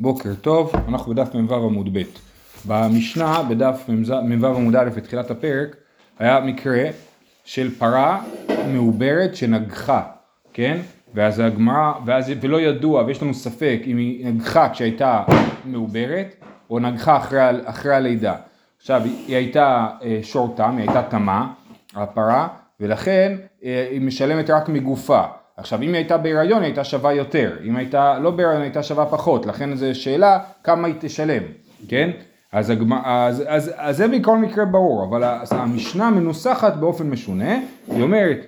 בוקר טוב, אנחנו בדף מ"ו עמוד ב'. במשנה, בדף מ"ו עמוד א' בתחילת הפרק, היה מקרה של פרה מעוברת שנגחה, כן? ואז הגמרא, ואז, ולא ידוע, ויש לנו ספק אם היא נגחה כשהייתה מעוברת, או נגחה אחרי, אחרי הלידה. עכשיו, היא הייתה אה, שורתם, היא הייתה תמה, הפרה, ולכן אה, היא משלמת רק מגופה. עכשיו אם היא הייתה בהיריון היא הייתה שווה יותר, אם הייתה לא בהיריון היא הייתה שווה פחות, לכן זו שאלה כמה היא תשלם, כן? אז, הגמ... אז, אז, אז זה בכל מקרה ברור, אבל המשנה מנוסחת באופן משונה, היא אומרת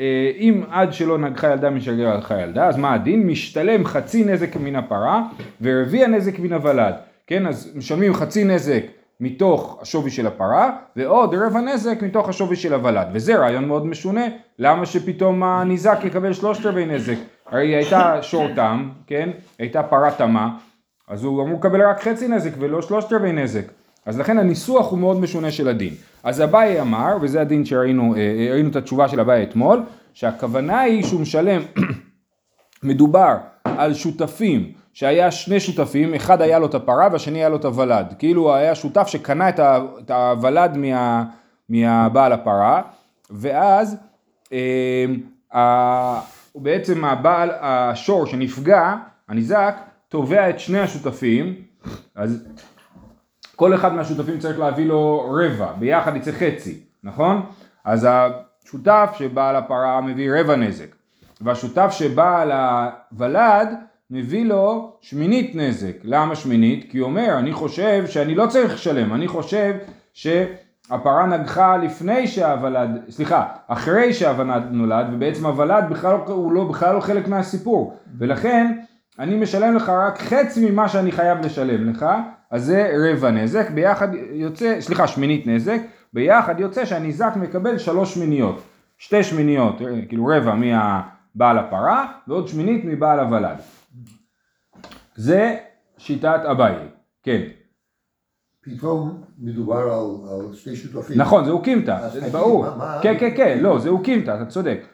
אה, אם עד שלא נגחה ילדה משגר הלכה ילדה, אז מה הדין? משתלם חצי נזק מן הפרה ורביע נזק מן הוולד, כן? אז משלמים חצי נזק מתוך השווי של הפרה ועוד רבע נזק מתוך השווי של הוולד. וזה רעיון מאוד משונה למה שפתאום הניזק יקבל שלושת רבעי נזק? הרי היא הייתה שורתם כן? הייתה פרה תמה אז הוא אמור לקבל רק חצי נזק ולא שלושת רבעי נזק. אז לכן הניסוח הוא מאוד משונה של הדין. אז אביי אמר וזה הדין שראינו אה, ראינו את התשובה של אביי אתמול שהכוונה היא שהוא משלם מדובר על שותפים שהיה שני שותפים, אחד היה לו את הפרה והשני היה לו את הוולד. כאילו היה שותף שקנה את הוולד מה, מהבעל הפרה, ואז אה, בעצם הבעל, השור שנפגע, הניזק, תובע את שני השותפים, אז כל אחד מהשותפים צריך להביא לו רבע, ביחד יצא חצי, נכון? אז השותף שבעל הפרה מביא רבע נזק, והשותף שבעל הוולד מביא לו שמינית נזק. למה שמינית? כי הוא אומר, אני חושב שאני לא צריך לשלם, אני חושב שהפרה נגחה לפני שהוולד, סליחה, אחרי שהוולד נולד, ובעצם הוולד בכלל לא, הוא לא, בכלל לא חלק מהסיפור, ולכן אני משלם לך רק חצי ממה שאני חייב לשלם לך, אז זה רבע נזק, ביחד יוצא, סליחה, שמינית נזק, ביחד יוצא שהניזק מקבל שלוש שמיניות, שתי שמיניות, כאילו רבע מבעל הפרה, ועוד שמינית מבעל הוולד. זה שיטת אביי, כן. פתאום מדובר על, על שתי שותפים. נכון, זה אוקימתא, ברור. כן, כן, כן, לא, זה אוקימתא, אתה צודק.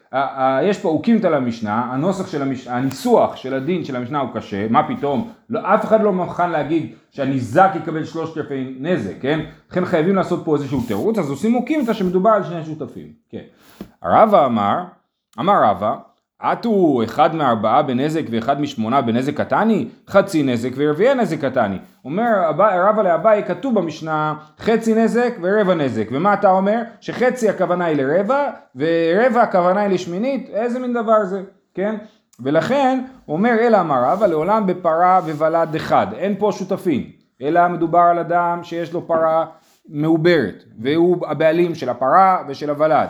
יש פה אוקימתא למשנה, הנוסח של המשנה, הניסוח של הדין של המשנה הוא קשה, מה פתאום, לא, אף אחד לא מוכן להגיד שהניזק יקבל שלושת אלפי נזק, כן? לכן חייבים לעשות פה איזשהו תירוץ, אז עושים אוקימתא שמדובר על שני שותפים, כן. הרבא אמר, אמר רבא, עטו אחד מארבעה בנזק ואחד משמונה בנזק קטני, חצי נזק ורביעי נזק קטני. אומר רבא לאביי כתוב במשנה חצי נזק ורבע נזק. ומה אתה אומר? שחצי הכוונה היא לרבע ורבע הכוונה היא לשמינית? איזה מין דבר זה? כן? ולכן אומר אלא אמר רבא לעולם בפרה וולד אחד. אין פה שותפים. אלא מדובר על אדם שיש לו פרה מעוברת והוא הבעלים של הפרה ושל הוולד.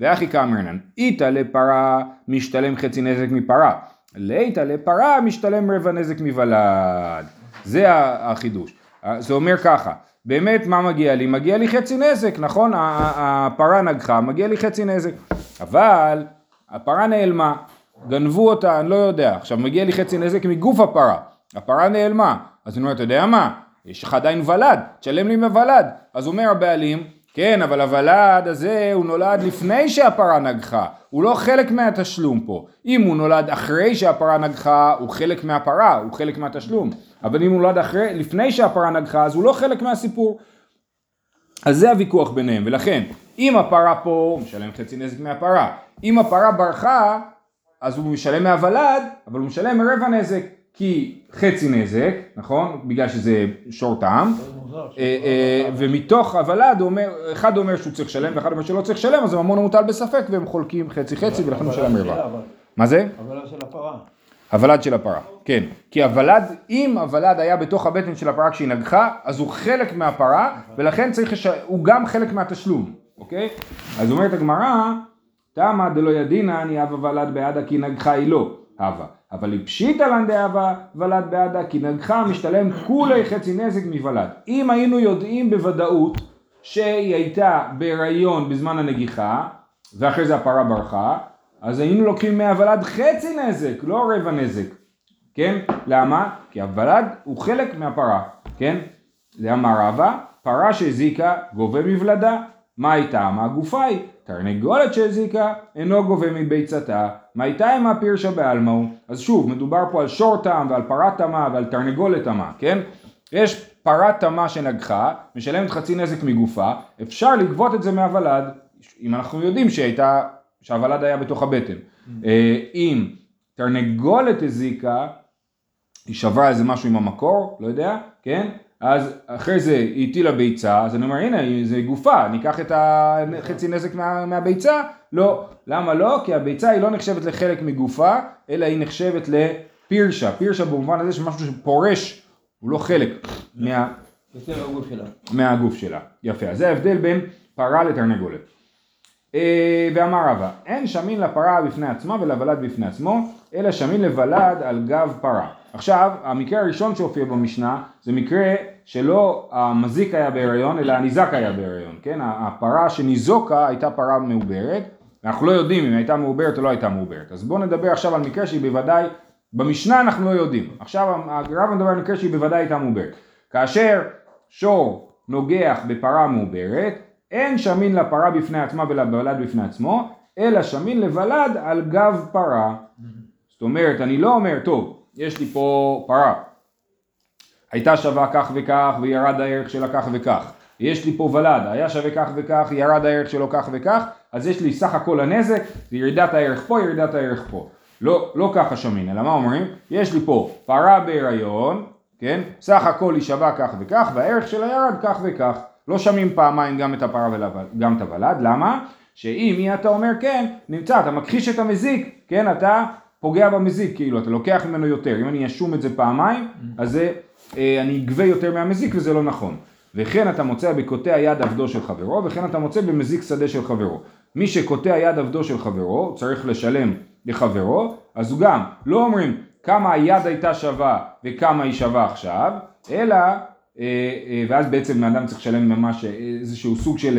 ואחי כאמרנן, איתא לפרה משתלם חצי נזק מפרה, לאיתא לפרה משתלם רבע נזק מוולד. זה החידוש. זה אומר ככה, באמת מה מגיע לי? מגיע לי חצי נזק, נכון? הפרה נגחה, מגיע לי חצי נזק. אבל הפרה נעלמה, גנבו אותה, אני לא יודע. עכשיו מגיע לי חצי נזק מגוף הפרה, הפרה נעלמה. אז אני אומר, אתה יודע מה? יש לך עדיין ולד, תשלם לי מוולד. אז אומר הבעלים, כן, אבל הוולד הזה הוא נולד לפני שהפרה נגחה, הוא לא חלק מהתשלום פה. אם הוא נולד אחרי שהפרה נגחה, הוא חלק מהפרה, הוא חלק מהתשלום. אבל אם הוא נולד אחרי, לפני שהפרה נגחה, אז הוא לא חלק מהסיפור. אז זה הוויכוח ביניהם, ולכן, אם הפרה פה, הוא משלם חצי נזק מהפרה. אם הפרה ברחה, אז הוא משלם מהוולד, אבל הוא משלם רבע נזק. כי חצי נזק, נכון? בגלל שזה שור טעם, אה, אה, ומתוך הוולד, אחד אומר שהוא צריך לשלם ואחד אומר שלא צריך לשלם, אז הממון מוטל בספק והם חולקים חצי חצי ולכן הוא משלם רבע. מה זה? הוולד של הפרה. הוולד של הפרה, כן. כי הוולד, אם הוולד היה בתוך הבטן של הפרה כשהיא נגחה, אז הוא חלק מהפרה, ולכן צריך, לש... הוא גם חלק מהתשלום, אוקיי? אז אומרת הגמרא, תמה דלא ידינא אני אבא ולד בעדה כי נגחה היא לא, הווה. אבל היא פשיטא לן דאבה ולד בעדה כי נגחה משתלם כולי חצי נזק מוולד. אם היינו יודעים בוודאות שהיא הייתה בהיריון בזמן הנגיחה ואחרי זה הפרה ברחה אז היינו לוקחים מהוולד חצי נזק לא רבע נזק כן? למה? כי הוולד הוא חלק מהפרה כן? זה אמר רבא פרה שהזיקה גובה מוולדה מה הייתה? מה הגופה היא? תרנגולת שהזיקה אינו גובה מביצתה, מה הייתה עם הפירשה בעלמאו? אז שוב, מדובר פה על שור טעם ועל פרה טמאה ועל תרנגולת טמאה, כן? יש פרה טמאה שנגחה, משלמת חצי נזק מגופה, אפשר לגבות את זה מהוולד, אם אנחנו יודעים שהייתה, שהוולד היה בתוך הבטן. אה, אם תרנגולת הזיקה, היא שברה איזה משהו עם המקור, לא יודע, כן? אז אחרי זה היא הטילה ביצה, אז אני אומר הנה זה גופה, ניקח את החצי נזק מה, מהביצה? לא. למה לא? כי הביצה היא לא נחשבת לחלק מגופה, אלא היא נחשבת לפירשה. פירשה במובן הזה שמשהו שפורש, הוא לא חלק מה... מהגוף שלה. יפה, אז זה ההבדל בין פרה לתרנגולת. אה, ואמר רבא, אין שמין לפרה בפני עצמה ולוולד בפני עצמו, אלא שמין לוולד על גב פרה. עכשיו, המקרה הראשון שהופיע במשנה זה מקרה שלא המזיק היה בהיריון אלא הניזק היה בהיריון, כן? הפרה שניזוקה הייתה פרה מעוברת, אנחנו לא יודעים אם הייתה מעוברת או לא הייתה מעוברת. אז בואו נדבר עכשיו על מקרה שהיא בוודאי, במשנה אנחנו לא יודעים. עכשיו הרב מדבר על מקרה שהיא בוודאי הייתה מעוברת. כאשר שור נוגח בפרה מעוברת, אין שמין לפרה בפני עצמה ולוולד בפני עצמו, אלא שמין לוולד על גב פרה. זאת אומרת, אני לא אומר, טוב, יש לי פה פרה, הייתה שווה כך וכך וירד הערך שלה כך וכך. יש לי פה ולד, היה שווה כך וכך, ירד הערך שלו כך וכך, אז יש לי סך הכל הנזק, ירידת הערך פה, ירידת הערך פה. לא, לא ככה שומעים, אלא מה אומרים? יש לי פה פרה בהיריון, כן? סך הכל היא שווה כך וכך, והערך שלה ירד כך וכך. לא שומעים פעמיים גם את הפרה וגם את הוולד, למה? שאם מי אתה אומר כן, נמצא, אתה מכחיש את המזיק, כן, אתה פוגע במזיק, כאילו, אתה לוקח ממנו יותר, אם אני אשום את זה פעמיים, אז זה, אה, אני אגבה יותר מהמזיק וזה לא נכון. וכן אתה מוצא בקוטע יד עבדו של חברו, וכן אתה מוצא במזיק שדה של חברו. מי שקוטע יד עבדו של חברו, צריך לשלם לחברו, אז גם, לא אומרים כמה היד הייתה שווה וכמה היא שווה עכשיו, אלא, ואז בעצם האדם צריך לשלם ממש איזשהו סוג של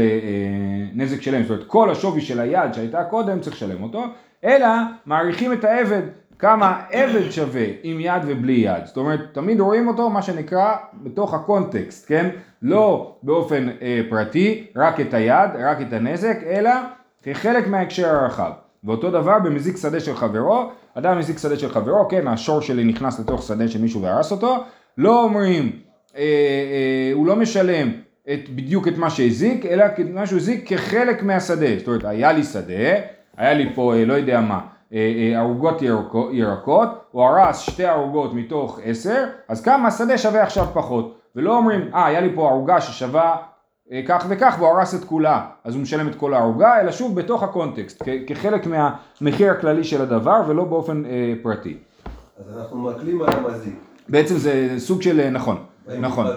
נזק שלם, זאת אומרת כל השווי של היד שהייתה קודם צריך לשלם אותו, אלא מעריכים את העבד, כמה עבד שווה עם יד ובלי יד. זאת אומרת, תמיד רואים אותו מה שנקרא בתוך הקונטקסט, כן? לא באופן אה, פרטי, רק את היד, רק את הנזק, אלא כחלק מההקשר הרחב. ואותו דבר במזיק שדה של חברו, אדם מזיק שדה של חברו, כן, השור שלי נכנס לתוך שדה של מישהו והרס אותו, לא אומרים, אה, אה, הוא לא משלם את, בדיוק את מה שהזיק, אלא מה שהוא הזיק כחלק מהשדה. זאת אומרת, היה לי שדה, היה לי פה אה, לא יודע מה, אה, אה, ערוגות ירקות, הוא הרס שתי ערוגות מתוך עשר, אז כמה השדה שווה עכשיו פחות. ולא אומרים, אה, היה לי פה ערוגה ששווה כך וכך והוא הרס את כולה, אז הוא משלם את כל הערוגה, אלא שוב בתוך הקונטקסט, כחלק מהמחיר הכללי של הדבר ולא באופן אה, פרטי. אז אנחנו מקלים על המזיק. בעצם זה סוג של, נכון, נכון.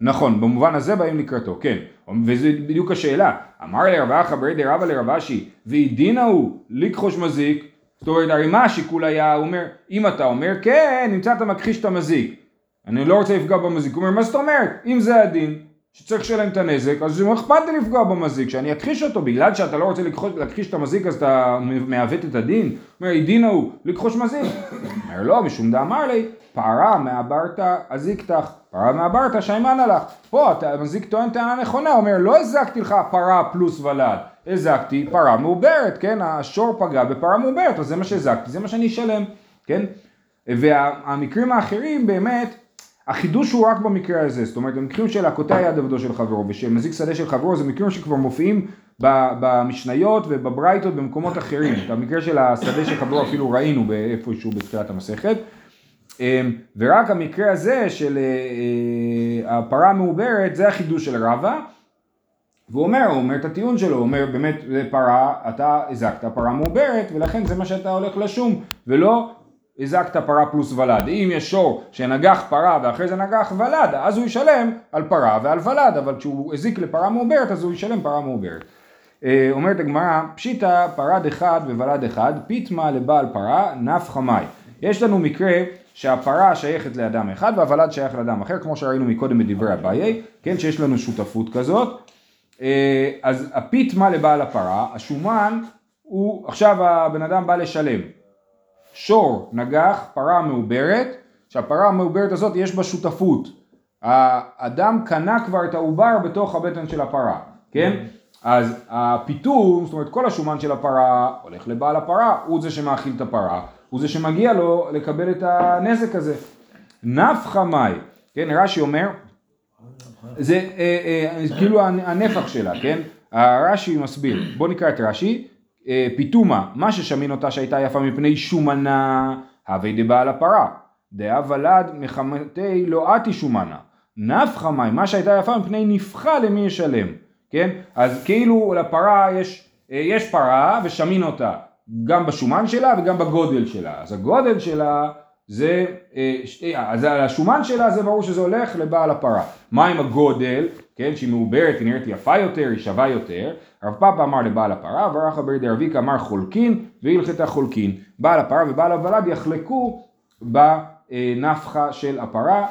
נכון, במובן הזה באים לקראתו, כן. וזו בדיוק השאלה. אמר לרב אחא ברי דרבא לרב אשי, והדינה הוא לקחוש מזיק. זאת אומרת, הרי מה השיקול היה? הוא אומר, אם אתה אומר, כן, נמצא אתה מכחיש את המזיק. אני לא רוצה לפגוע במזיק. הוא אומר, מה זאת אומרת? אם זה הדין, שצריך לשלם את הנזק, אז מה אכפת לי לפגוע במזיק, שאני אכחיש אותו, בגלל שאתה לא רוצה להכחיש את המזיק אז אתה מעוות את הדין? הוא אומר, הדין הוא לכחוש מזיק. אומר, לא, משום דאמר לי, פרה מעברת אזיקתך, פרה מעברת שיימנה לך. פה אתה מזיק טוען טענה נכונה, אומר לא הזקתי לך פרה פלוס ולד, הזקתי פרה מעוברת, כן, השור פגע בפרה מעוברת, אז זה מה שהזקתי, זה מה שאני אשלם, כן? והמקרים האחרים באמת, החידוש הוא רק במקרה הזה, זאת אומרת המקרים של הקוטע יד עבדו של חברו ושל מזיק שדה של חברו זה מקרים שכבר מופיעים במשניות ובברייתות במקומות אחרים, את המקרה של השדה של חברו אפילו ראינו באיפשהו בתחילת המסכת ורק המקרה הזה של אה, אה, הפרה המעוברת זה החידוש של רבא והוא אומר, הוא אומר את הטיעון שלו, הוא אומר באמת פרה, אתה הזקת פרה מעוברת ולכן זה מה שאתה הולך לשום ולא הזקת פרה פלוס ולד. אם יש שור שנגח פרה ואחרי זה נגח ולד אז הוא ישלם על פרה ועל ולד אבל כשהוא הזיק לפרה מעוברת אז הוא ישלם פרה מעוברת. אה, אומרת הגמרא פשיטא פרד אחד וולד אחד פיתמה לבעל פרה נפחא מאי. יש לנו מקרה שהפרה שייכת לאדם אחד והוולד שייך לאדם אחר, כמו שראינו מקודם בדברי אביי, כן, שיש לנו שותפות כזאת. אה, אז הפיתמה לבעל הפרה, השומן הוא, עכשיו הבן אדם בא לשלם. שור נגח, פרה מעוברת, שהפרה המעוברת הזאת יש בה שותפות. האדם קנה כבר את העובר בתוך הבטן של הפרה, כן? אז הפיתום, זאת אומרת כל השומן של הפרה הולך לבעל הפרה, הוא זה שמאכיל את הפרה, הוא זה שמגיע לו לקבל את הנזק הזה. נפחא מאי, כן, רש"י אומר, זה אה, אה, כאילו הנפח שלה, כן? הרש"י מסביר, בוא נקרא את רש"י, אה, פיתומה, מה ששמין אותה שהייתה יפה מפני שומנה, הווי דבעל הפרה, דאה ולד מחמתי לא אתי שומנה, נפחא מאי, מה שהייתה יפה מפני נפחה למי ישלם, כן? אז כאילו לפרה יש, יש פרה ושמין אותה, גם בשומן שלה וגם בגודל שלה, אז הגודל שלה זה, אה, אז השומן שלה זה ברור שזה הולך לבעל הפרה. מה עם הגודל, כן, שהיא מעוברת, היא נראית יפה יותר, היא שווה יותר. רב פאפה אמר לבעל הפרה, ורח אברי דרביקה אמר חולקין, והלכתה חולקין. בעל הפרה ובעל הוולד יחלקו בנפחה של הפרה.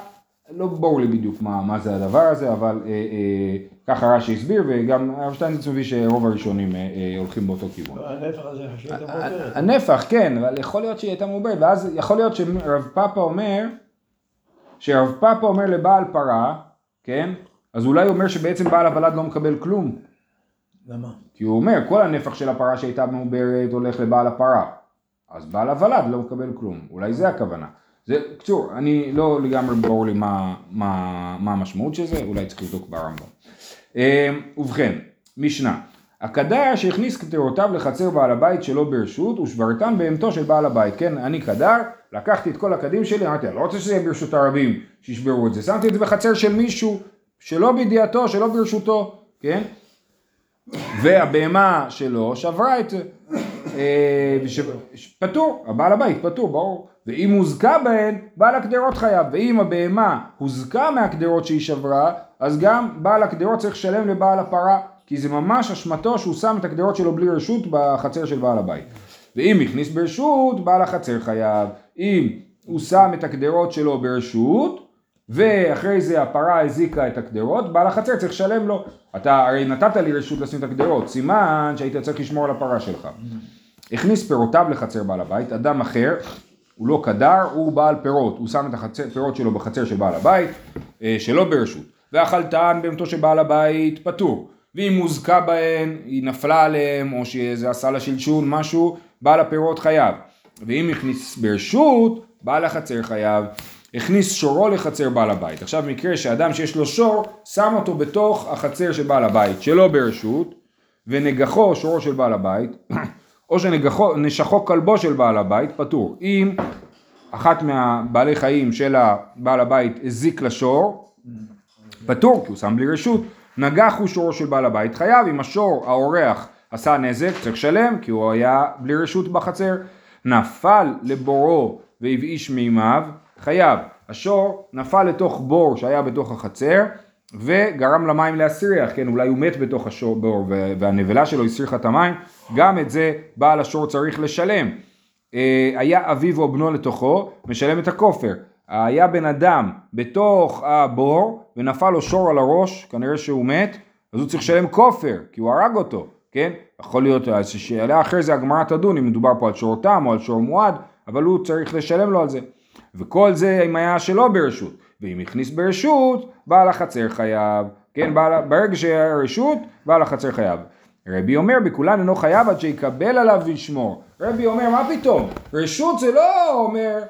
לא ברור לי בדיוק מה, מה זה הדבר הזה, אבל אה, אה, ככה רש"י הסביר, וגם הרב שטיינזץ מביא שרוב הראשונים אה, אה, הולכים באותו כיוון. לא, הנפח הזה חשוב את המעוברת. הנפח, כן, אבל יכול להיות שהיא הייתה מעוברת, ואז יכול להיות שרב פאפה אומר, שרב פאפה אומר לבעל פרה, כן, אז אולי הוא אומר שבעצם בעל הוולד לא מקבל כלום. למה? כי הוא אומר, כל הנפח של הפרה שהייתה מעוברת הולך לבעל הפרה. אז בעל הוולד לא מקבל כלום, אולי זה הכוונה. זה, קצור, אני לא לגמרי ברור לי מה, מה, מה המשמעות של זה, אולי צריך לבדוק ברמב"ם. אה, ובכן, משנה, הקדר שהכניס קטרותיו לחצר בעל הבית שלא ברשות ושברתן בהמתו של בעל הבית, כן, אני קדר, לקחתי את כל הקדים שלי, אמרתי, אני לא רוצה שזה יהיה ברשות הרבים שישברו את זה, שמתי את זה בחצר של מישהו שלא בידיעתו, שלא ברשותו, כן, והבהמה שלו שברה את זה, אה, וש- פטור, הבעל הבית פטור, ברור. ואם הוזכה בהן, בעל הקדרות חייב. ואם הבהמה הוזכה מהקדרות שהיא שברה, אז גם בעל הקדרות צריך לשלם לבעל הפרה, כי זה ממש אשמתו שהוא שם את הקדרות שלו בלי רשות בחצר של בעל הבית. ואם הכניס ברשות, בעל החצר חייב. אם הוא שם את הקדרות שלו ברשות, ואחרי זה הפרה הזיקה את הקדרות, בעל החצר צריך לשלם לו. אתה הרי נתת לי רשות לשים את הקדרות, סימן שהיית צריך לשמור על הפרה שלך. הכניס פירותיו לחצר בעל הבית, אדם אחר, הוא לא קדר, הוא בעל פירות, הוא שם את הפירות שלו בחצר של בעל הבית, אה, שלא ברשות. ואכלתן בהמתו של בעל הבית, פטור. ואם הוזכה בהן, היא נפלה עליהם, או שזה עשה לה שלשול, משהו, בעל הפירות חייב. ואם הכניס ברשות, בעל החצר חייב. הכניס שורו לחצר בעל הבית. עכשיו מקרה שאדם שיש לו שור, שם אותו בתוך החצר של בעל הבית, שלא ברשות, ונגחו שורו של בעל הבית, או שנשכו כלבו של בעל הבית, פטור. אם אחת מהבעלי חיים של הבעל הבית הזיק לשור, פטור, כי הוא שם בלי רשות. נגח הוא שורו של בעל הבית, חייב. אם השור, האורח, עשה נזק, צריך לשלם, כי הוא היה בלי רשות בחצר. נפל לבורו והבאיש מימיו, חייב. השור נפל לתוך בור שהיה בתוך החצר, וגרם למים להסריח, כן, אולי הוא מת בתוך השור והנבלה שלו הסריחה את המים, גם את זה בעל השור צריך לשלם. אה, היה אביו או בנו לתוכו, משלם את הכופר. היה בן אדם בתוך הבור ונפל לו שור על הראש, כנראה שהוא מת, אז הוא צריך לשלם כופר, כי הוא הרג אותו, כן? יכול להיות, שאלה אחרי זה הגמרא תדון אם מדובר פה על שור תם או על שור מועד, אבל הוא צריך לשלם לו על זה. וכל זה אם היה שלא ברשות, ואם הכניס ברשות, בעל החצר חייב, כן, בעל, ברגע שהיה רשות, בעל החצר חייב. רבי אומר, בכולן אינו חייב עד שיקבל עליו וישמור. רבי אומר, מה פתאום? רשות זה לא אומר,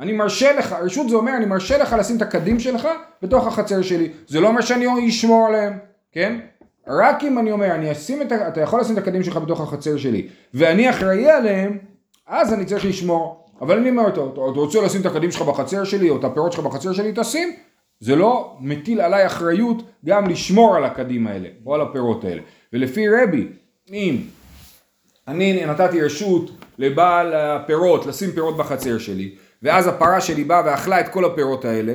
אני מרשה לך, רשות זה אומר, אני מרשה לך לשים את הקדים שלך בתוך החצר שלי. זה לא אומר שאני אשמור עליהם, כן? רק אם אני אומר, אני אשים את, אתה יכול לשים את הקדים שלך בתוך החצר שלי, ואני אחראי עליהם, אז אני צריך לשמור. אבל אני אומר, אתה, אתה רוצה לשים את הקדים שלך בחצר שלי, או את הפירות שלך בחצר שלי, תשים. זה לא מטיל עליי אחריות גם לשמור על הקדים האלה, או על הפירות האלה. ולפי רבי, אם אני נתתי רשות לבעל הפירות לשים פירות בחצר שלי, ואז הפרה שלי באה ואכלה את כל הפירות האלה,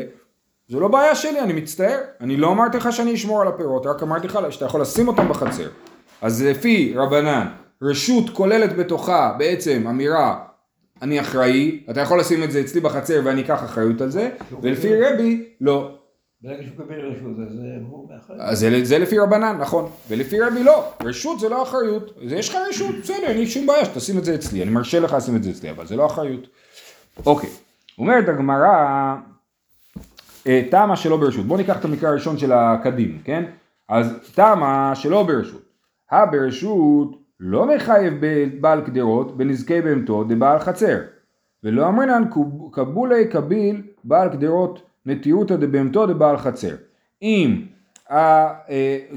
זה לא בעיה שלי, אני מצטער. אני לא אמרתי לך שאני אשמור על הפירות, רק אמרתי לך שאתה יכול לשים אותם בחצר. אז לפי רבנן, רשות כוללת בתוכה בעצם אמירה, אני אחראי, אתה יכול לשים את זה אצלי בחצר ואני אקח אחריות על זה, ולפי רבי, לא. ברגע שהוא מקבל רשות, אז הוא מאחר. אז זה, זה לפי רבנן, נכון. ולפי רבי לא, רשות זה לא אחריות. יש לך רשות, בסדר, אין לי שום בעיה שתשים את זה אצלי, אני מרשה לך לשים את זה אצלי, אבל זה לא אחריות. אוקיי, אומרת הגמרא, אה, תמה שלא ברשות. בואו ניקח את המקרה הראשון של הקדים, כן? אז תמה שלא ברשות. הברשות לא מחייב בעל קדרות בנזקי בהמתו דבעל חצר. ולא אמרינן קבולי קביל בעל קדרות נטירותא דבהמתו דבעל חצר. אם, אה,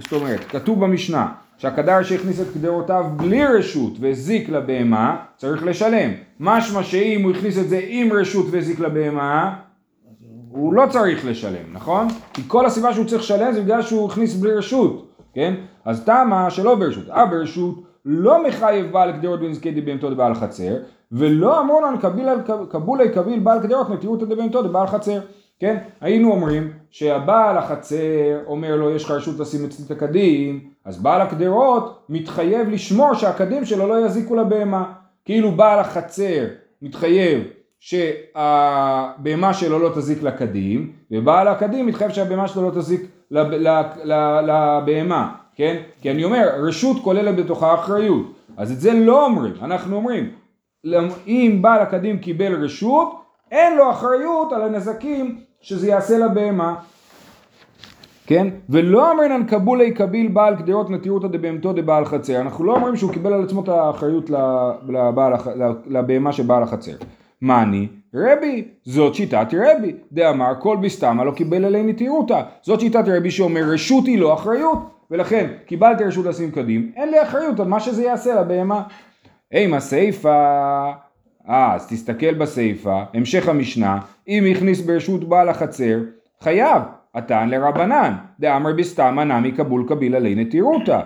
זאת אומרת, כתוב במשנה שהקדר שהכניס את קדרותיו בלי רשות והזיק לבהמה, צריך לשלם. משמע שאם הוא הכניס את זה עם רשות והזיק לבהמה, הוא לא צריך לשלם, נכון? כי כל הסיבה שהוא צריך לשלם זה בגלל שהוא הכניס בלי רשות, כן? אז תמה שלא ברשות. אה ברשות לא מחייב בעל קדרות בנזקי דבהמתו דבעל חצר, ולא אמרונן קבולי קביל בעל קדרות נטירותא דבהמתו דבעל חצר. כן? היינו אומרים שהבעל החצר אומר לו יש לך רשות לשים אצלי את הקדים, אז בעל הקדרות מתחייב לשמור שהקדים שלו לא יזיקו לבהמה. כאילו בעל החצר מתחייב שהבהמה שלו לא תזיק לקדים, ובעל הקדים מתחייב שהבהמה שלו לא תזיק לבהמה, כן? כי אני אומר, רשות כוללת בתוכה אחריות, אז את זה לא אומרים, אנחנו אומרים, אם בעל הקדים קיבל רשות, אין לו אחריות על הנזקים שזה יעשה לבהמה. כן? ולא אמרינן קבולי קביל בעל קדירות נטירותא דבהמתו דבעל חצר. אנחנו לא אומרים שהוא קיבל על עצמו את האחריות לבהמה של בעל החצר. מאני? רבי, זאת שיטת רבי, דאמר כל בסתמה לא קיבל עלי נטירותא. זאת שיטת רבי שאומר רשות היא לא אחריות, ולכן קיבלתי רשות לשים קדים, אין לי אחריות על מה שזה יעשה לבהמה. אימה סיפה אה, אז תסתכל בסיפא, המשך המשנה, אם הכניס ברשות בעל החצר, חייב, עתן לרבנן, דאמר בסתמא נמי קבול קביל עלי נטירותא,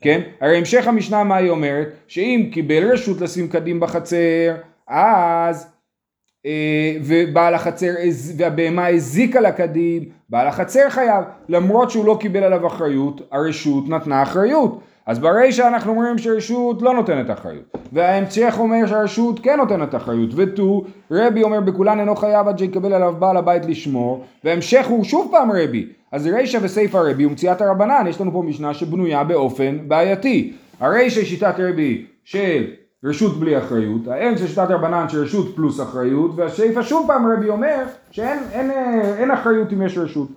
כן? הרי המשך המשנה מה היא אומרת? שאם קיבל רשות לשים קדים בחצר, אז ובעל החצר והבהמה הזיקה לקדים, בעל החצר חייב, למרות שהוא לא קיבל עליו אחריות, הרשות נתנה אחריות. אז ברישא אנחנו אומרים שהרשות לא נותנת אחריות, וההמשך אומר שהרשות כן נותנת אחריות, ותו רבי אומר בכולן אינו חייב עד שיקבל עליו בעל הבית לשמור, והמשך הוא שוב פעם רבי, אז רישא וסיפא רבי ומציאת הרבנן, יש לנו פה משנה שבנויה באופן בעייתי, הרישא שיטת רבי של רשות בלי אחריות, האמצע שיטת רבנן של רשות פלוס אחריות, והסיפא שוב פעם רבי אומר שאין אין, אין, אין אחריות אם יש רשות.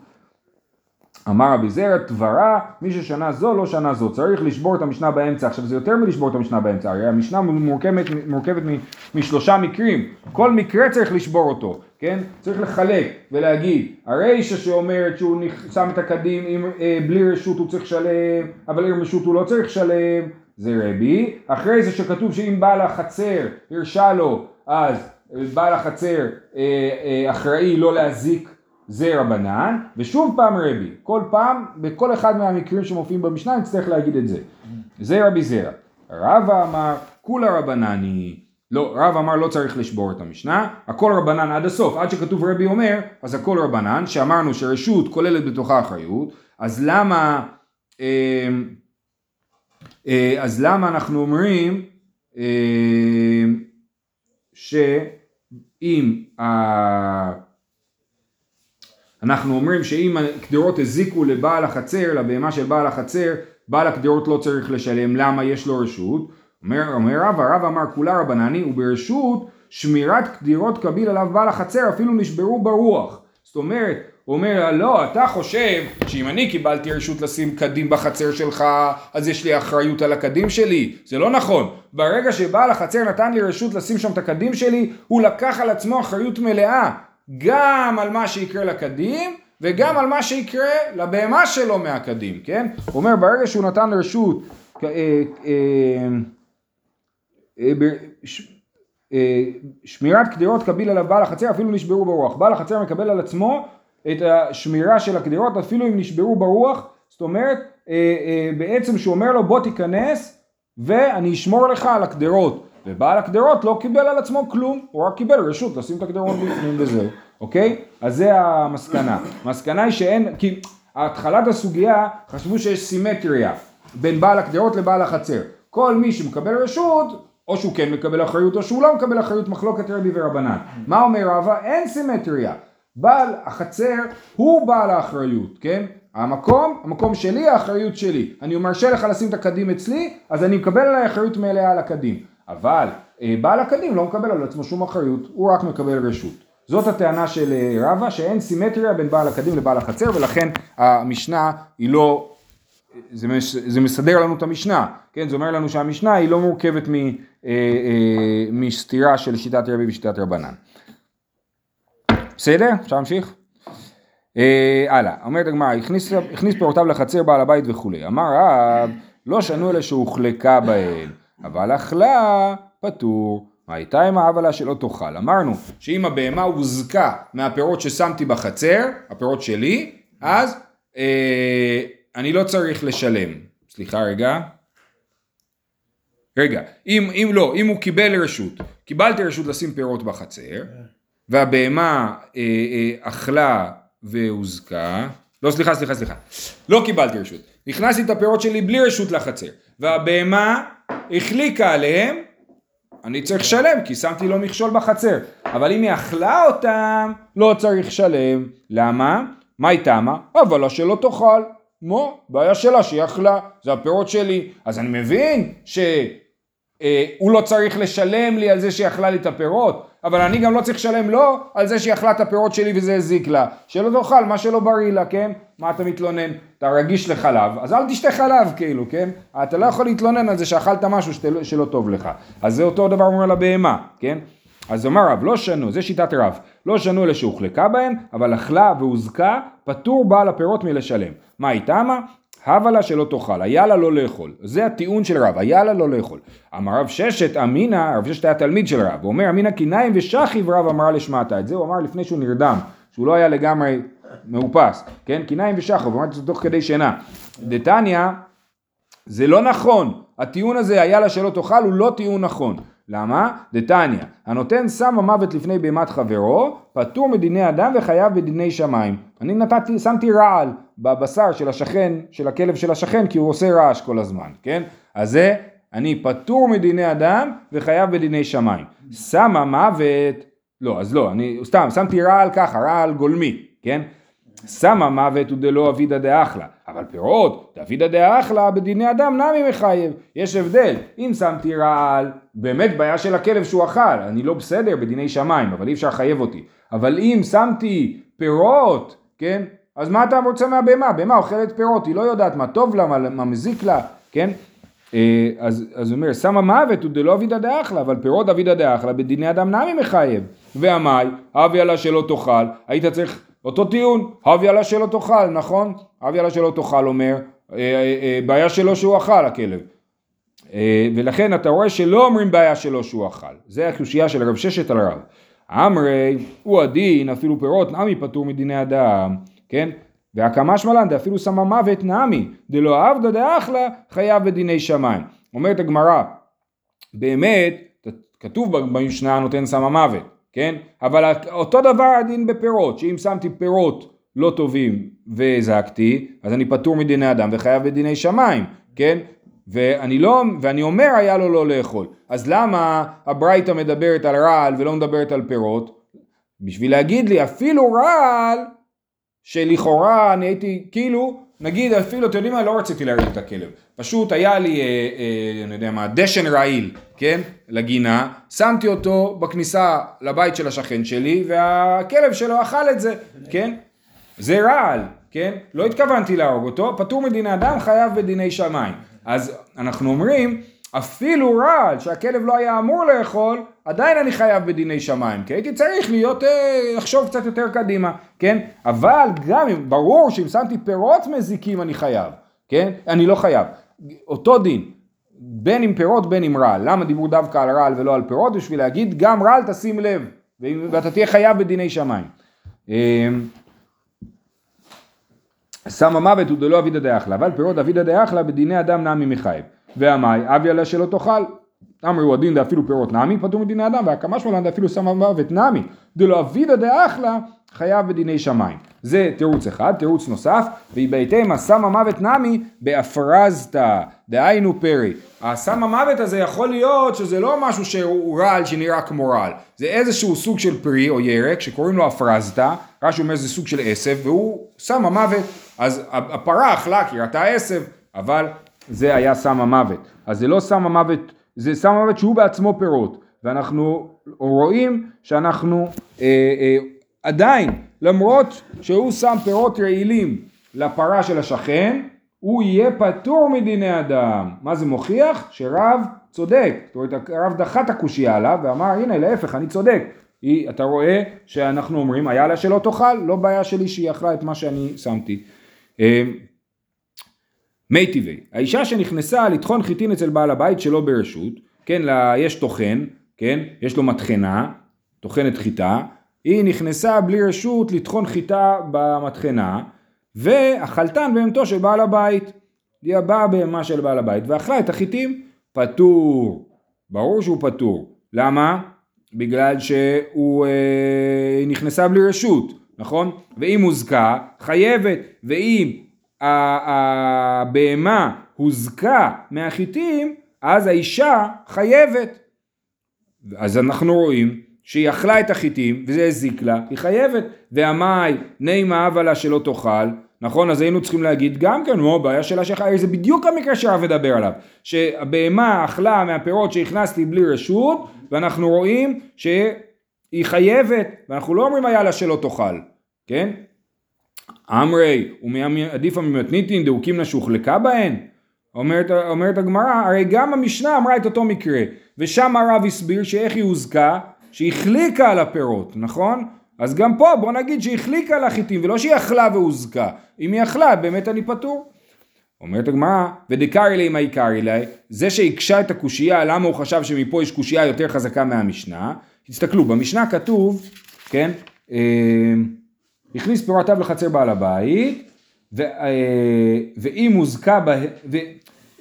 אמר רבי זרע, תברה, מי ששנה זו לא שנה זו, צריך לשבור את המשנה באמצע. עכשיו זה יותר מלשבור את המשנה באמצע, הרי המשנה מורכבת, מורכבת משלושה מקרים, כל מקרה צריך לשבור אותו, כן? צריך לחלק ולהגיד, הרישא שאומרת שהוא שם את הקדים עם, אה, בלי רשות הוא צריך לשלם, אבל עם רשות הוא לא צריך לשלם, זה רבי, אחרי זה שכתוב שאם בעל החצר הרשה לו, אז בעל החצר אה, אה, אחראי לא להזיק זה רבנן, ושוב פעם רבי, כל פעם, בכל אחד מהמקרים שמופיעים במשנה נצטרך להגיד את זה. זה רבי זרע. רבא אמר, כולה רבנני, לא, רב אמר לא צריך לשבור את המשנה, הכל רבנן עד הסוף, עד שכתוב רבי אומר, אז הכל רבנן, שאמרנו שרשות כוללת בתוכה אחריות, אז למה, אה, אה, אז למה אנחנו אומרים אה, שאם. אנחנו אומרים שאם הקדרות הזיקו לבעל החצר, לבהמה של בעל החצר, בעל הקדרות לא צריך לשלם, למה יש לו רשות? אומר, אומר רב, הרב אמר כולה רבנני, וברשות שמירת קדירות קביל עליו בעל החצר אפילו נשברו ברוח. זאת אומרת, הוא אומר, לא, אתה חושב שאם אני קיבלתי רשות לשים קדים בחצר שלך, אז יש לי אחריות על הקדים שלי. זה לא נכון. ברגע שבעל החצר נתן לי רשות לשים שם את הקדים שלי, הוא לקח על עצמו אחריות מלאה. גם על מה שיקרה לקדים וגם על מה שיקרה לבהמה שלו מהקדים, כן? הוא אומר ברגע שהוא נתן רשות אה, אה, אה, שמירת קדירות קביל עליו בעל החצר אפילו נשברו ברוח. בעל החצר מקבל על עצמו את השמירה של הקדירות אפילו אם נשברו ברוח, זאת אומרת בעצם שהוא אומר לו בוא תיכנס ואני אשמור לך על הקדירות. ובעל הקדרות לא קיבל על עצמו כלום, הוא רק קיבל רשות לשים את הקדרות בפנים וזהו, אוקיי? אז זה המסקנה. המסקנה היא שאין, כי התחלת הסוגיה חשבו שיש סימטריה בין בעל הקדרות לבעל החצר. כל מי שמקבל רשות, או שהוא כן מקבל אחריות או שהוא לא מקבל אחריות, מחלוקת רבי ורבנן. מה אומר רבא? אין סימטריה. בעל החצר הוא בעל האחריות, כן? המקום, המקום שלי, האחריות שלי. אני מרשה לך לשים את הקדים אצלי, אז אני מקבל עליי אחריות מלאה על הקדים. אבל אה, בעל הקדים לא מקבל על עצמו שום אחריות, הוא רק מקבל רשות. זאת הטענה של אה, רבא שאין סימטריה בין בעל הקדים לבעל החצר ולכן המשנה היא לא זה, מש, זה מסדר לנו את המשנה, כן? זה אומר לנו שהמשנה היא לא מורכבת מ, אה, אה, מסתירה של שיטת רבי ושיטת רבנן. בסדר? אפשר להמשיך? אה, הלאה, אומרת הגמרא, הכניס, הכניס פירותיו לחצר בעל הבית וכולי. אמר רב, לא שנו אלא שהוחלקה בהן, אבל אכלה פטור. מה הייתה עם העוולה שלא תאכל? אמרנו שאם הבהמה הוזקה מהפירות ששמתי בחצר, הפירות שלי, אז אה, אני לא צריך לשלם. סליחה רגע. רגע, אם, אם לא, אם הוא קיבל רשות, קיבלתי רשות לשים פירות בחצר, והבהמה אה, אה, אכלה והוזקה, לא סליחה סליחה סליחה, לא קיבלתי רשות, נכנסתי את הפירות שלי בלי רשות לחצר, והבהמה החליקה עליהם, אני צריך לשלם כי שמתי לו מכשול בחצר, אבל אם היא אכלה אותם, לא צריך לשלם, למה? מה היא טעמה? אבל שלא תאכל. מו, בעיה שלה שהיא אכלה, זה הפירות שלי. אז אני מבין שהוא אה, לא צריך לשלם לי על זה שהיא אכלה לי את הפירות, אבל אני גם לא צריך לשלם לו על זה שהיא אכלה את הפירות שלי וזה הזיק לה. שלא תאכל מה שלא בריא לה, כן? מה אתה מתלונן? אתה רגיש לחלב, אז אל תשתה חלב כאילו, כן? אתה לא יכול להתלונן על זה שאכלת משהו שתל... שלא טוב לך. אז זה אותו דבר אומר לבהמה, כן? אז אומר רב, לא שנו, זה שיטת רב, לא שנו אלה שהוחלקה בהם, אבל אכלה והוזקה, פטור בעל הפירות מלשלם. מה היא תמה? הבה לה שלא תאכל, היה לה לא לאכול. זה הטיעון של רב, היה לה לא לאכול. אמר רב ששת אמינא, רב ששת היה תלמיד של רב, הוא אומר אמינא קיניים ושכיב רב אמרה לשמעתה. את זה הוא אמר לפני שהוא נרדם, שהוא לא היה לגמרי מאופס, כן? קיניים ושכיב, הוא אמר את זה תוך כדי שינה. דתניא, זה לא נכון, הטיעון הזה היה לה שלא תאכל הוא לא טיעון נכון. למה? דתניא, הנותן שם המוות לפני בהמת חברו, פטור מדיני אדם וחייב בדיני שמיים. אני נתתי, שמתי רעל בבשר של השכן, של הכלב של השכן, כי הוא עושה רעש כל הזמן, כן? אז זה, אני פטור מדיני אדם וחייב בדיני שמיים. שם המוות, לא, אז לא, אני סתם, שמתי רעל ככה, רעל גולמי, כן? שמה מוות הוא דלא אבידא דאחלה, אבל פירות, דאבידא דאחלה בדיני אדם נמי מחייב, יש הבדל, אם שמתי רעל, באמת בעיה של הכלב שהוא אכל, אני לא בסדר בדיני שמיים, אבל אי אפשר לחייב אותי, אבל אם שמתי פירות, כן, אז מה אתה רוצה מהבהמה? בהמה אוכלת פירות, היא לא יודעת מה טוב לה, מה, מה מזיק לה, כן? אה, אז, הוא אומר, שמה מוות הוא דלא אבידא דאחלה, אבל פירות אבידא דאחלה בדיני אדם נמי מחייב. ועמי, אבי עלה שלא תאכל, היית צריך אותו טיעון, הבי עלה שלא תאכל, נכון? הבי עלה שלא תאכל אומר, אה, אה, אה, בעיה שלו שהוא אכל הכלב. ולכן אתה רואה שלא אומרים בעיה שלו שהוא אכל. זה הקושייה של רב ששת על רב. אמרי הוא הדין אפילו פירות נמי פטור מדיני אדם, כן? והקמה שמלן דאפילו שמה מוות נמי דלא עבדא דאחלה חייב בדיני שמיים. אומרת הגמרא, באמת, כתוב במשנה נותן שמה מוות, כן? אבל אותו דבר הדין בפירות, שאם שמתי פירות לא טובים והזקתי, אז אני פטור מדיני אדם וחייב בדיני שמיים, כן? ואני לא, ואני אומר היה לו לא לאכול. אז למה הברייתא מדברת על רעל ולא מדברת על פירות? בשביל להגיד לי אפילו רעל שלכאורה אני הייתי כאילו נגיד אפילו, אתם יודעים מה, לא רציתי להרים את הכלב, פשוט היה לי, אה, אה, אני יודע מה, דשן רעיל, כן, לגינה, שמתי אותו בכניסה לבית של השכן שלי, והכלב שלו אכל את זה, כן, זה רעל, כן, לא התכוונתי להרוג אותו, פטור מדיני אדם, חייב בדיני שמיים. אז אנחנו אומרים, אפילו רעל שהכלב לא היה אמור לאכול, עדיין אני חייב בדיני שמיים, כי הייתי צריך להיות, אה, לחשוב קצת יותר קדימה, כן? אבל גם, ברור שאם שמתי פירות מזיקים אני חייב, כן? אני לא חייב. אותו דין, בין עם פירות בין עם רעל. למה דיברו דווקא על רעל ולא על פירות? בשביל להגיד גם רעל תשים לב, ואתה תהיה חייב בדיני שמיים. אמ, שם המוות הוא דלא אבידא דאחלה, אבל פירות אבידא דאחלה בדיני אדם נמי מחייב. והמאי, אבי עליה שלא תאכל. אמרו הדין דאפילו פירות נמי, פטור מדיני אדם, והקמה שלנו דאפילו שמה מוות נמי. דלא אבידא דאחלה, חייב בדיני שמיים. זה תירוץ אחד, תירוץ נוסף, ויבייתם השם המוות נמי באפרזתא, דהיינו פרי. השם המוות הזה יכול להיות שזה לא משהו שהוא רעל שנראה כמו רעל, זה איזשהו סוג של פרי או ירק שקוראים לו אפרזתא, רש"י אומר זה סוג של עשב, והוא שם המוות, אז הפרה אכלה כי ראתה עשב, אבל זה היה סם המוות. אז זה לא סם המוות, זה סם המוות שהוא בעצמו פירות. ואנחנו רואים שאנחנו אה, אה, עדיין, למרות שהוא שם פירות רעילים לפרה של השכן, הוא יהיה פטור מדיני אדם. מה זה מוכיח? שרב צודק. זאת אומרת, הרב דחה את הקושייה עליו ואמר, הנה להפך, אני צודק. היא, אתה רואה שאנחנו אומרים, היה לה שלא תאכל, לא בעיה שלי שהיא אכלה את מה שאני שמתי. מי טבעי, האישה שנכנסה לטחון חיטין אצל בעל הבית שלא ברשות, כן, לה, יש טוחן, כן, יש לו מטחנה, טוחנת חיטה, היא נכנסה בלי רשות לטחון חיטה במטחנה, והחלטן בהמתו של בעל הבית. היא הבאה בהמה של בעל הבית ואכלה את החיטים, פטור. ברור שהוא פטור. למה? בגלל שהוא אה, נכנסה בלי רשות, נכון? ואם הוזקה, חייבת. ואם הבהמה הוזקה מהחיטים, אז האישה חייבת. אז אנחנו רואים שהיא אכלה את החיטים וזה הזיק לה, היא חייבת. והמאי נימה הווה לה שלא תאכל, נכון? אז היינו צריכים להגיד גם כן, נו, בעיה שלה שחייבת, זה בדיוק המקרה שהרב מדבר עליו. שהבהמה אכלה מהפירות שהכנסתי בלי רשות, ואנחנו רואים שהיא חייבת, ואנחנו לא אומרים היה לה שלא תאכל, כן? אמרי, עדיפה ממתניתין דאוקימנה שהוחלקה בהן? אומרת, אומרת הגמרא, הרי גם המשנה אמרה את אותו מקרה, ושם הרב הסביר שאיך היא הוזקה, שהחליקה על הפירות, נכון? אז גם פה בוא נגיד שהחליקה על החיטים ולא שהיא אכלה והוזקה. אם היא אכלה באמת אני פטור. אומרת הגמרא, ודקרי לי מה עיקרי לי, זה שהקשה את הקושייה, למה הוא חשב שמפה יש קושייה יותר חזקה מהמשנה? תסתכלו, במשנה כתוב, כן, אה, הכניס פירותיו לחצר בעל הבית, ו, אה, ואם הוזקה, בה,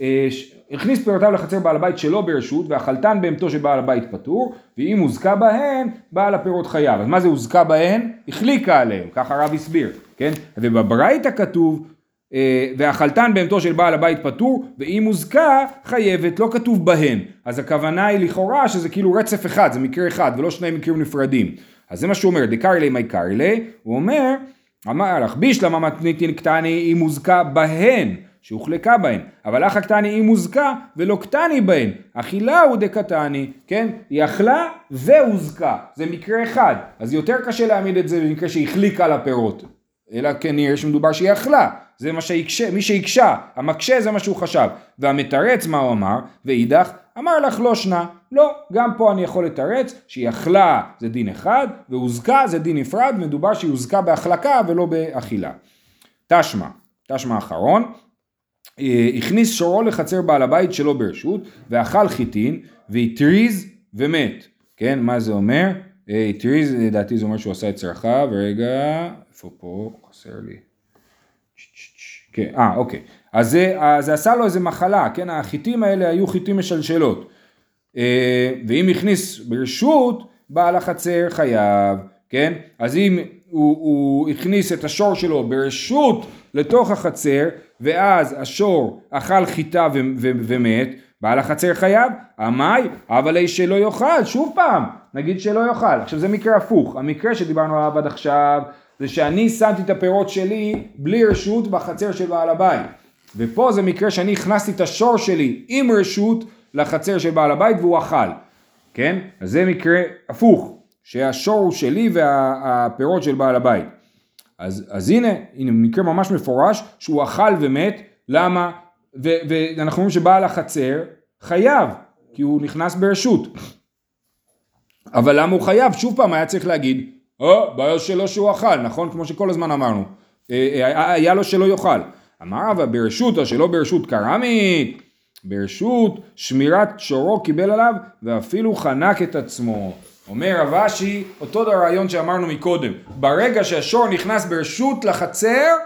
אה, הכניס פירותיו לחצר בעל הבית שלא ברשות, והחלטן בהמתו של בעל הבית פטור, ואם הוזקה בהן, בעל הפירות חייב. אז מה זה הוזקה בהן? החליקה עליהם, ככה הרב הסביר, כן? ובברייתא כתוב, אה, והחלטן בהמתו של בעל הבית פטור, ואם הוזקה חייבת, לא כתוב בהן. אז הכוונה היא לכאורה שזה כאילו רצף אחד, זה מקרה אחד, ולא שני מקרים נפרדים. אז זה מה שהוא אומר, דקארי לי מי קארי לי, הוא אומר, אמר לך בישלמה מתניתין קטני אם הוזקה בהן. שהוחלקה בהן, אבל אחא קטני אם הוזקה ולא קטני בהן, אכילה הוא דקטני, כן? היא אכלה והוזקה, זה מקרה אחד, אז יותר קשה להעמיד את זה במקרה שהחליקה על הפירות, אלא כנראה שמדובר שהיא אכלה, זה מה שהקשה, מי שהקשה, המקשה זה מה שהוא חשב, והמתרץ מה הוא אמר, ואידך אמר לך לא שנה, לא, גם פה אני יכול לתרץ שהיא אכלה זה דין אחד, והוזקה זה דין נפרד, מדובר שהיא הוזקה בהחלקה ולא באכילה. תשמע, תשמע אחרון, אה, הכניס שורו לחצר בעל הבית שלא ברשות, ואכל חיטין, והתריז ומת. כן, מה זה אומר? אה, התריז, לדעתי זה אומר שהוא עשה את צרכיו, רגע, איפה פה? חסר לי. כן, אה, אוקיי. אז זה, זה עשה לו איזה מחלה, כן, החיטים האלה היו חיטים משלשלות. אה, ואם הכניס ברשות בעל החצר חייב, כן? אז אם הוא, הוא הכניס את השור שלו ברשות לתוך החצר, ואז השור אכל חיטה ו- ו- ומת, בעל החצר חייב, המאי, אבל אי שלא יאכל, שוב פעם, נגיד שלא יאכל. עכשיו זה מקרה הפוך, המקרה שדיברנו עליו עד עכשיו, זה שאני שמתי את הפירות שלי בלי רשות בחצר של בעל הבית. ופה זה מקרה שאני הכנסתי את השור שלי עם רשות לחצר של בעל הבית והוא אכל, כן? אז זה מקרה הפוך, שהשור הוא שלי והפירות של בעל הבית. אז, אז הנה, הנה מקרה ממש מפורש שהוא אכל ומת, למה? ו, ואנחנו אומרים שבעל החצר חייב, כי הוא נכנס ברשות. אבל למה הוא חייב? שוב פעם היה צריך להגיד, או, בעיה שלו שהוא אכל, נכון? כמו שכל הזמן אמרנו. אה, אה, היה לו שלא יאכל. אמר אבל ברשות או שלא ברשות קרמית, ברשות שמירת שורו קיבל עליו ואפילו חנק את עצמו. אומר רב אשי, אותו רעיון שאמרנו מקודם, ברגע שהשור נכנס ברשות לחצר,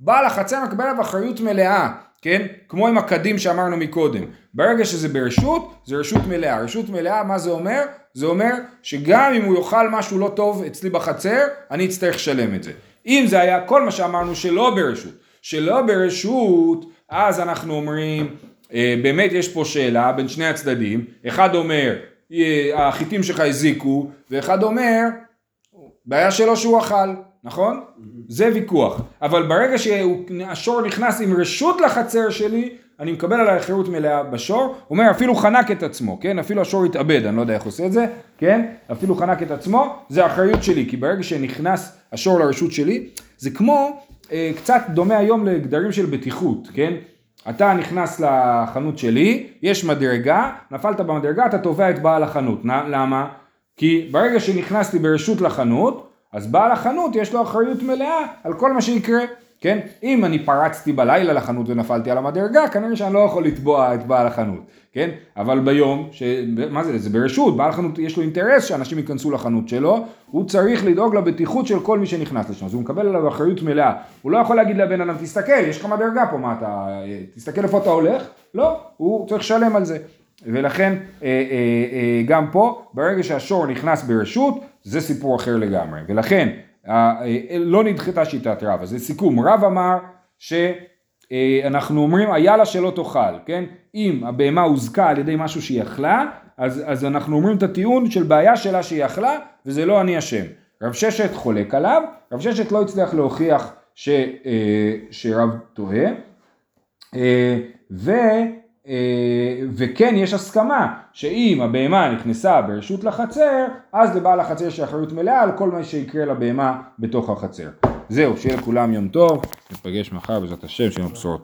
בעל החצר מקבל עליו אחריות מלאה, כן? כמו עם הקדים שאמרנו מקודם. ברגע שזה ברשות, זה רשות מלאה. רשות מלאה, מה זה אומר? זה אומר שגם אם הוא יאכל משהו לא טוב אצלי בחצר, אני אצטרך לשלם את זה. אם זה היה כל מה שאמרנו שלא ברשות, שלא ברשות, אז אנחנו אומרים, אה, באמת יש פה שאלה בין שני הצדדים, אחד אומר החיטים שלך הזיקו, ואחד אומר, בעיה שלו שהוא אכל, נכון? זה ויכוח. אבל ברגע שהשור נכנס עם רשות לחצר שלי, אני מקבל עליי חירות מלאה בשור, הוא אומר אפילו חנק את עצמו, כן? אפילו השור התאבד, אני לא יודע איך עושה את זה, כן? אפילו חנק את עצמו, זה אחריות שלי, כי ברגע שנכנס השור לרשות שלי, זה כמו, אה, קצת דומה היום לגדרים של בטיחות, כן? אתה נכנס לחנות שלי, יש מדרגה, נפלת במדרגה, אתה תובע את בעל החנות. למה? כי ברגע שנכנסתי ברשות לחנות, אז בעל החנות יש לו אחריות מלאה על כל מה שיקרה, כן? אם אני פרצתי בלילה לחנות ונפלתי על המדרגה, כנראה שאני לא יכול לתבוע את בעל החנות, כן? אבל ביום, ש... מה זה? זה ברשות, בעל החנות יש לו אינטרס שאנשים ייכנסו לחנות שלו, הוא צריך לדאוג לבטיחות של כל מי שנכנס לשם, אז הוא מקבל עליו אחריות מלאה. הוא לא יכול להגיד לבן אדם, תסתכל, יש לך מדרגה פה, מה אתה... תסתכל איפה אתה הולך? לא, הוא צריך לשלם על זה. ולכן אה, אה, אה, גם פה, ברגע שהשור נכנס ברשות, זה סיפור אחר לגמרי. ולכן אה, אה, לא נדחתה שיטת רב. אז לסיכום, רב אמר שאנחנו אומרים, היה לה שלא תאכל, כן? אם הבהמה הוזקה על ידי משהו שהיא אכלה, אז, אז אנחנו אומרים את הטיעון של בעיה שלה שהיא אכלה, וזה לא אני אשם. רב ששת חולק עליו, רב ששת לא הצליח להוכיח ש, אה, שרב טועה. אה, ו, אה, וכן יש הסכמה שאם הבהמה נכנסה ברשות לחצר, אז לבעל החצר יש אחריות מלאה על כל מה שיקרה לבהמה בתוך החצר. זהו, שיהיה לכולם יום טוב, נפגש מחר בעזרת השם, שיהיה לנו בשורות.